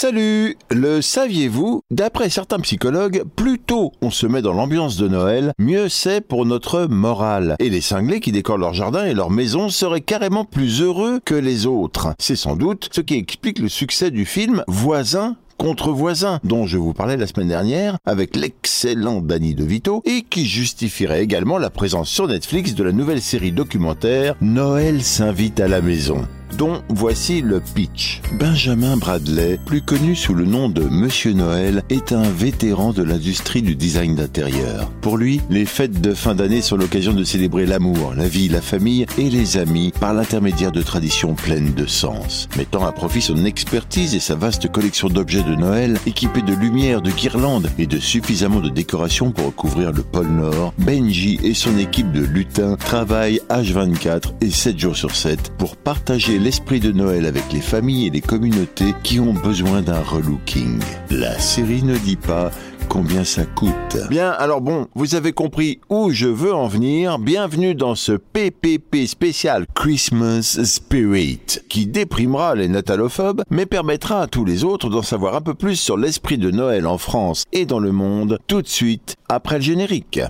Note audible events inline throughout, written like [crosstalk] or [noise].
Salut Le saviez-vous? D'après certains psychologues, plus tôt on se met dans l'ambiance de Noël, mieux c'est pour notre morale. Et les cinglés qui décorent leur jardin et leur maison seraient carrément plus heureux que les autres. C'est sans doute ce qui explique le succès du film Voisin contre voisin, dont je vous parlais la semaine dernière avec l'excellent Danny DeVito et qui justifierait également la présence sur Netflix de la nouvelle série documentaire Noël s'invite à la maison dont voici le pitch. Benjamin Bradley, plus connu sous le nom de Monsieur Noël, est un vétéran de l'industrie du design d'intérieur. Pour lui, les fêtes de fin d'année sont l'occasion de célébrer l'amour, la vie, la famille et les amis par l'intermédiaire de traditions pleines de sens. Mettant à profit son expertise et sa vaste collection d'objets de Noël, équipés de lumière, de guirlandes et de suffisamment de décorations pour recouvrir le pôle Nord, Benji et son équipe de lutins travaillent H24 et 7 jours sur 7 pour partager l'esprit de Noël avec les familles et les communautés qui ont besoin d'un relooking. La série ne dit pas combien ça coûte. Bien, alors bon, vous avez compris où je veux en venir. Bienvenue dans ce PPP spécial Christmas Spirit qui déprimera les natalophobes mais permettra à tous les autres d'en savoir un peu plus sur l'esprit de Noël en France et dans le monde tout de suite après le générique.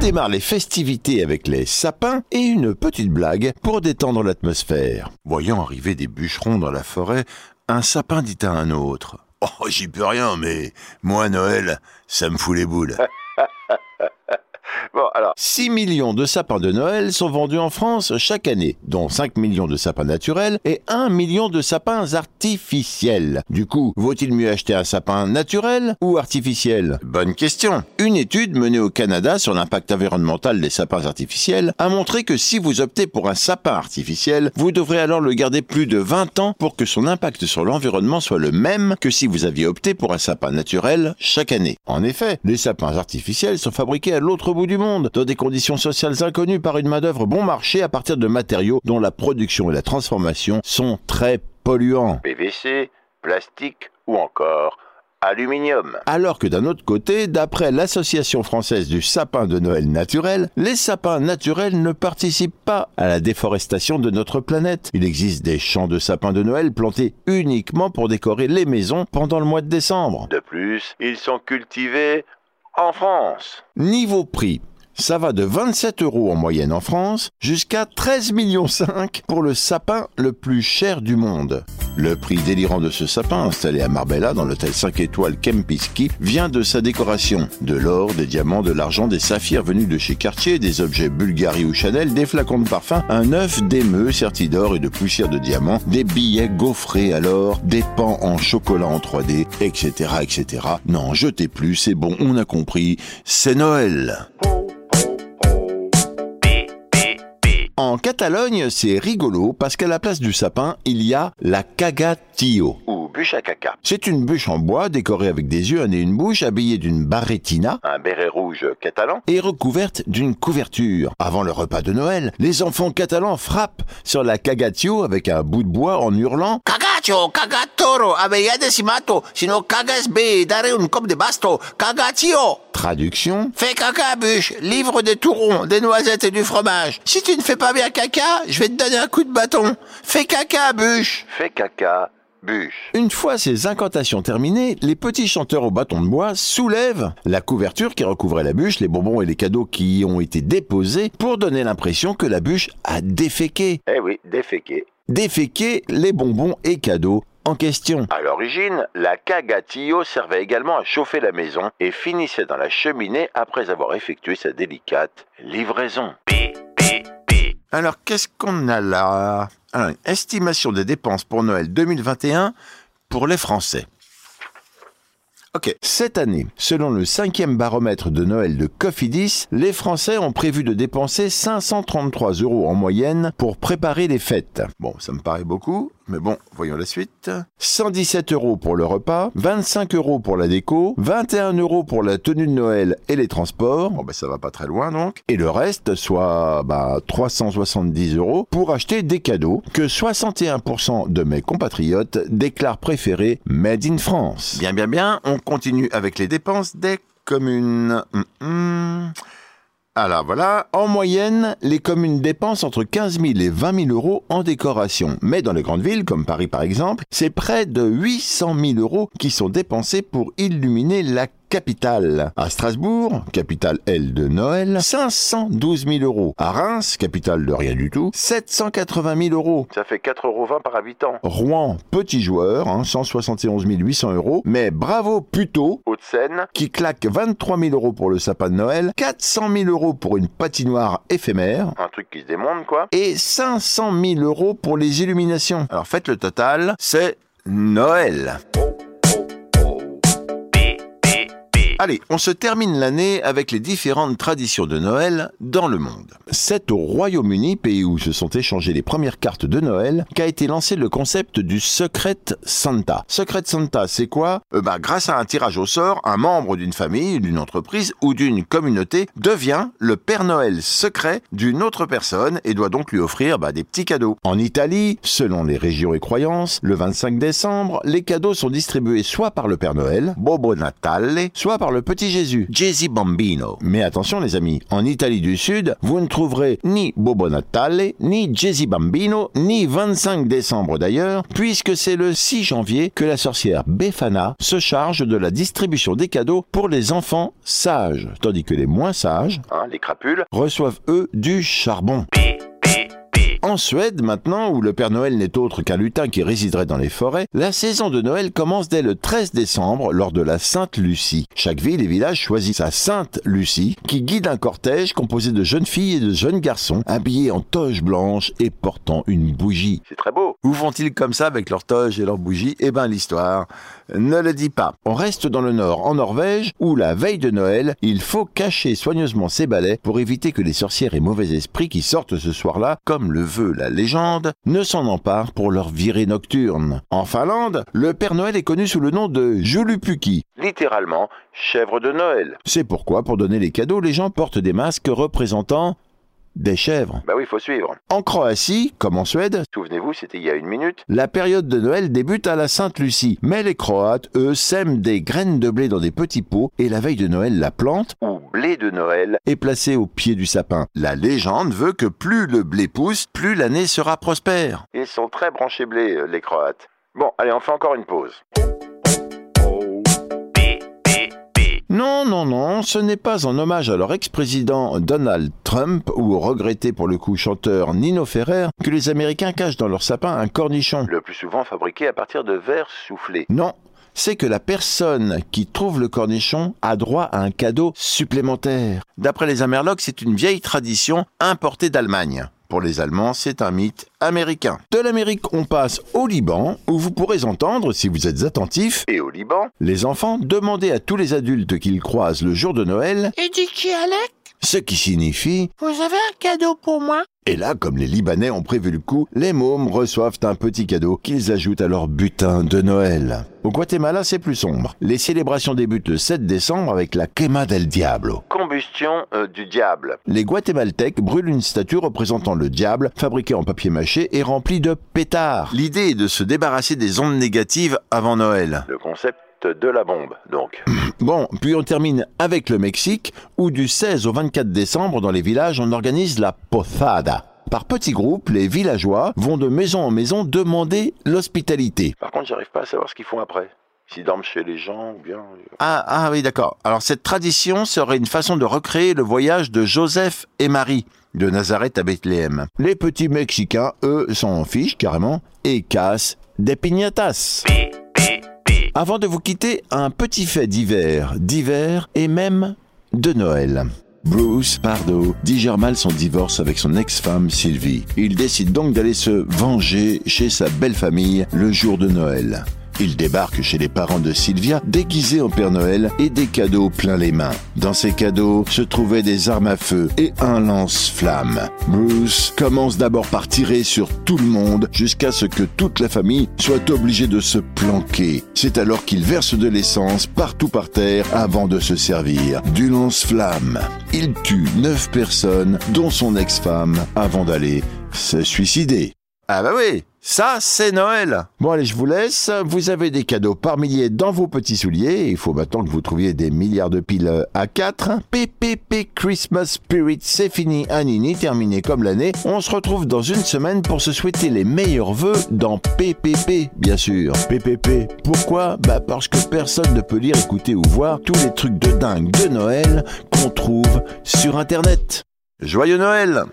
Démarre les festivités avec les sapins et une petite blague pour détendre l'atmosphère. Voyant arriver des bûcherons dans la forêt, un sapin dit à un autre Oh, j'y peux rien, mais moi, Noël, ça me fout les boules. [laughs] Bon, alors, 6 millions de sapins de Noël sont vendus en France chaque année, dont 5 millions de sapins naturels et 1 million de sapins artificiels. Du coup, vaut-il mieux acheter un sapin naturel ou artificiel? Bonne question. Une étude menée au Canada sur l'impact environnemental des sapins artificiels a montré que si vous optez pour un sapin artificiel, vous devrez alors le garder plus de 20 ans pour que son impact sur l'environnement soit le même que si vous aviez opté pour un sapin naturel chaque année. En effet, les sapins artificiels sont fabriqués à l'autre bout du monde, dans des conditions sociales inconnues par une main-d'œuvre bon marché à partir de matériaux dont la production et la transformation sont très polluants. PVC, plastique ou encore aluminium. Alors que d'un autre côté, d'après l'Association française du sapin de Noël naturel, les sapins naturels ne participent pas à la déforestation de notre planète. Il existe des champs de sapins de Noël plantés uniquement pour décorer les maisons pendant le mois de décembre. De plus, ils sont cultivés en France. Niveau prix, ça va de 27 euros en moyenne en France jusqu'à 13 millions 5 pour le sapin le plus cher du monde. Le prix délirant de ce sapin installé à Marbella dans l'hôtel 5 étoiles Kempinski vient de sa décoration. De l'or, des diamants, de l'argent, des saphirs venus de chez Cartier, des objets Bulgari ou Chanel, des flacons de parfum, un œuf d'émeu serti d'or et de poussière de diamants, des billets gaufrés à l'or, des pans en chocolat en 3D, etc., etc. Non, jetez plus, c'est bon, on a compris, c'est Noël. En Catalogne, c'est rigolo parce qu'à la place du sapin, il y a la cagatio, ou bûche à caca. C'est une bûche en bois décorée avec des yeux, un et une bouche, habillée d'une barretina, un béret rouge catalan, et recouverte d'une couverture. Avant le repas de Noël, les enfants catalans frappent sur la cagatio avec un bout de bois en hurlant Cagatio, cagatoro, decimato, sino cagas be, dare un cop de basto, cagatio. Traduction Fais caca, bûche, livre des tourons, des noisettes et du fromage. Si tu ne fais pas bien caca, je vais te donner un coup de bâton. Fais caca, bûche. Fais caca. Bûche. Une fois ces incantations terminées, les petits chanteurs au bâton de bois soulèvent la couverture qui recouvrait la bûche, les bonbons et les cadeaux qui y ont été déposés pour donner l'impression que la bûche a déféqué. Eh oui, déféqué. Déféqué les bonbons et cadeaux en question. À l'origine, la cagatillo servait également à chauffer la maison et finissait dans la cheminée après avoir effectué sa délicate livraison. Alors, qu'est-ce qu'on a là? Alors, estimation des dépenses pour Noël 2021 pour les Français. Ok, cette année, selon le cinquième baromètre de Noël de Cofidis, les Français ont prévu de dépenser 533 euros en moyenne pour préparer les fêtes. Bon, ça me paraît beaucoup, Mais bon, voyons la suite. 117 euros pour le repas, 25 euros pour la déco, 21 euros pour la tenue de Noël et les transports. Bon, ben ça va pas très loin donc. Et le reste, soit bah, 370 euros pour acheter des cadeaux que 61% de mes compatriotes déclarent préférer Made in France. Bien, bien, bien. On continue avec les dépenses des communes. Hum, hum. Alors voilà, en moyenne, les communes dépensent entre 15 000 et 20 000 euros en décoration. Mais dans les grandes villes, comme Paris par exemple, c'est près de 800 000 euros qui sont dépensés pour illuminer la capitale. À Strasbourg, capitale L de Noël, 512 000 euros. À Reims, capitale de rien du tout, 780 000 euros. Ça fait 4,20 euros par habitant. Rouen, petit joueur, 171 hein, 800 euros. Mais bravo Puteaux, Haute-Seine, qui claque 23 000 euros pour le sapin de Noël, 400 000 euros pour une patinoire éphémère. Un truc qui se démonte, quoi. Et 500 000 euros pour les illuminations. Alors faites le total, c'est Noël. Allez, on se termine l'année avec les différentes traditions de Noël dans le monde. C'est au Royaume-Uni, pays où se sont échangées les premières cartes de Noël, qu'a été lancé le concept du Secret Santa. Secret Santa, c'est quoi? Euh, bah, Grâce à un tirage au sort, un membre d'une famille, d'une entreprise ou d'une communauté devient le Père Noël secret d'une autre personne et doit donc lui offrir bah, des petits cadeaux. En Italie, selon les régions et croyances, le 25 décembre, les cadeaux sont distribués soit par le Père Noël, Bobo Natale, soit par le petit Jésus, Jesi Bambino. Mais attention les amis, en Italie du Sud, vous ne trouverez ni Bobo Natale, ni Jesi Bambino, ni 25 décembre d'ailleurs, puisque c'est le 6 janvier que la sorcière Befana se charge de la distribution des cadeaux pour les enfants sages, tandis que les moins sages, hein, les crapules, reçoivent eux du charbon. En Suède, maintenant, où le Père Noël n'est autre qu'un lutin qui résiderait dans les forêts, la saison de Noël commence dès le 13 décembre lors de la Sainte Lucie. Chaque ville et village choisit sa Sainte Lucie qui guide un cortège composé de jeunes filles et de jeunes garçons habillés en toge blanche et portant une bougie. C'est très beau. Où vont-ils comme ça avec leur toge et leur bougie Eh ben l'histoire ne le dit pas. On reste dans le nord, en Norvège, où la veille de Noël, il faut cacher soigneusement ses balais pour éviter que les sorcières et mauvais esprits qui sortent ce soir-là, comme le veut la légende, ne s'en emparent pour leur virée nocturne. En Finlande, le Père Noël est connu sous le nom de Julupuki, littéralement chèvre de Noël. C'est pourquoi, pour donner les cadeaux, les gens portent des masques représentant des chèvres. Bah oui, faut suivre. En Croatie, comme en Suède, souvenez-vous, c'était il y a une minute, la période de Noël débute à la Sainte-Lucie. Mais les Croates, eux, sèment des graines de blé dans des petits pots et la veille de Noël, la plante, ou blé de Noël, est placée au pied du sapin. La légende veut que plus le blé pousse, plus l'année sera prospère. Ils sont très branchés blé, euh, les Croates. Bon, allez, on fait encore une pause. Non, non, non, ce n'est pas en hommage à leur ex-président Donald Trump ou au regretté pour le coup chanteur Nino Ferrer que les Américains cachent dans leur sapin un cornichon. Le plus souvent fabriqué à partir de verre soufflé. Non, c'est que la personne qui trouve le cornichon a droit à un cadeau supplémentaire. D'après les Amerlocs, c'est une vieille tradition importée d'Allemagne. Pour les Allemands, c'est un mythe américain. De l'Amérique, on passe au Liban, où vous pourrez entendre, si vous êtes attentif, et au Liban, les enfants demander à tous les adultes qu'ils croisent le jour de Noël. Et du qui Alec? Ce qui signifie Vous avez un cadeau pour moi? Et là, comme les Libanais ont prévu le coup, les mômes reçoivent un petit cadeau qu'ils ajoutent à leur butin de Noël. Au Guatemala, c'est plus sombre. Les célébrations débutent le 7 décembre avec la Quema del Diablo. Combustion euh, du diable. Les Guatémaltèques brûlent une statue représentant le diable, fabriquée en papier mâché et remplie de pétards. L'idée est de se débarrasser des ondes négatives avant Noël. Le concept de la bombe, donc. [clears throat] Bon, puis on termine avec le Mexique, où du 16 au 24 décembre, dans les villages, on organise la posada. Par petits groupes, les villageois vont de maison en maison demander l'hospitalité. Par contre, j'arrive pas à savoir ce qu'ils font après. S'ils dorment chez les gens ou bien... Euh. Ah, ah oui, d'accord. Alors cette tradition serait une façon de recréer le voyage de Joseph et Marie de Nazareth à Bethléem. Les petits Mexicains, eux, s'en fichent carrément et cassent des piñatas. Avant de vous quitter, un petit fait d'hiver, d'hiver et même de Noël. Bruce Pardo digère mal son divorce avec son ex-femme Sylvie. Il décide donc d'aller se venger chez sa belle famille le jour de Noël. Il débarque chez les parents de Sylvia, déguisé en Père Noël et des cadeaux plein les mains. Dans ces cadeaux se trouvaient des armes à feu et un lance-flamme. Bruce commence d'abord par tirer sur tout le monde jusqu'à ce que toute la famille soit obligée de se planquer. C'est alors qu'il verse de l'essence partout par terre avant de se servir du lance-flamme. Il tue neuf personnes, dont son ex-femme, avant d'aller se suicider. Ah bah oui, ça c'est Noël. Bon allez, je vous laisse. Vous avez des cadeaux par milliers dans vos petits souliers. Il faut maintenant que vous trouviez des milliards de piles à 4. PPP Christmas Spirit, c'est fini, Anini, terminé comme l'année. On se retrouve dans une semaine pour se souhaiter les meilleurs vœux dans PPP, bien sûr. PPP, pourquoi? Bah parce que personne ne peut lire, écouter ou voir tous les trucs de dingue de Noël qu'on trouve sur Internet. Joyeux Noël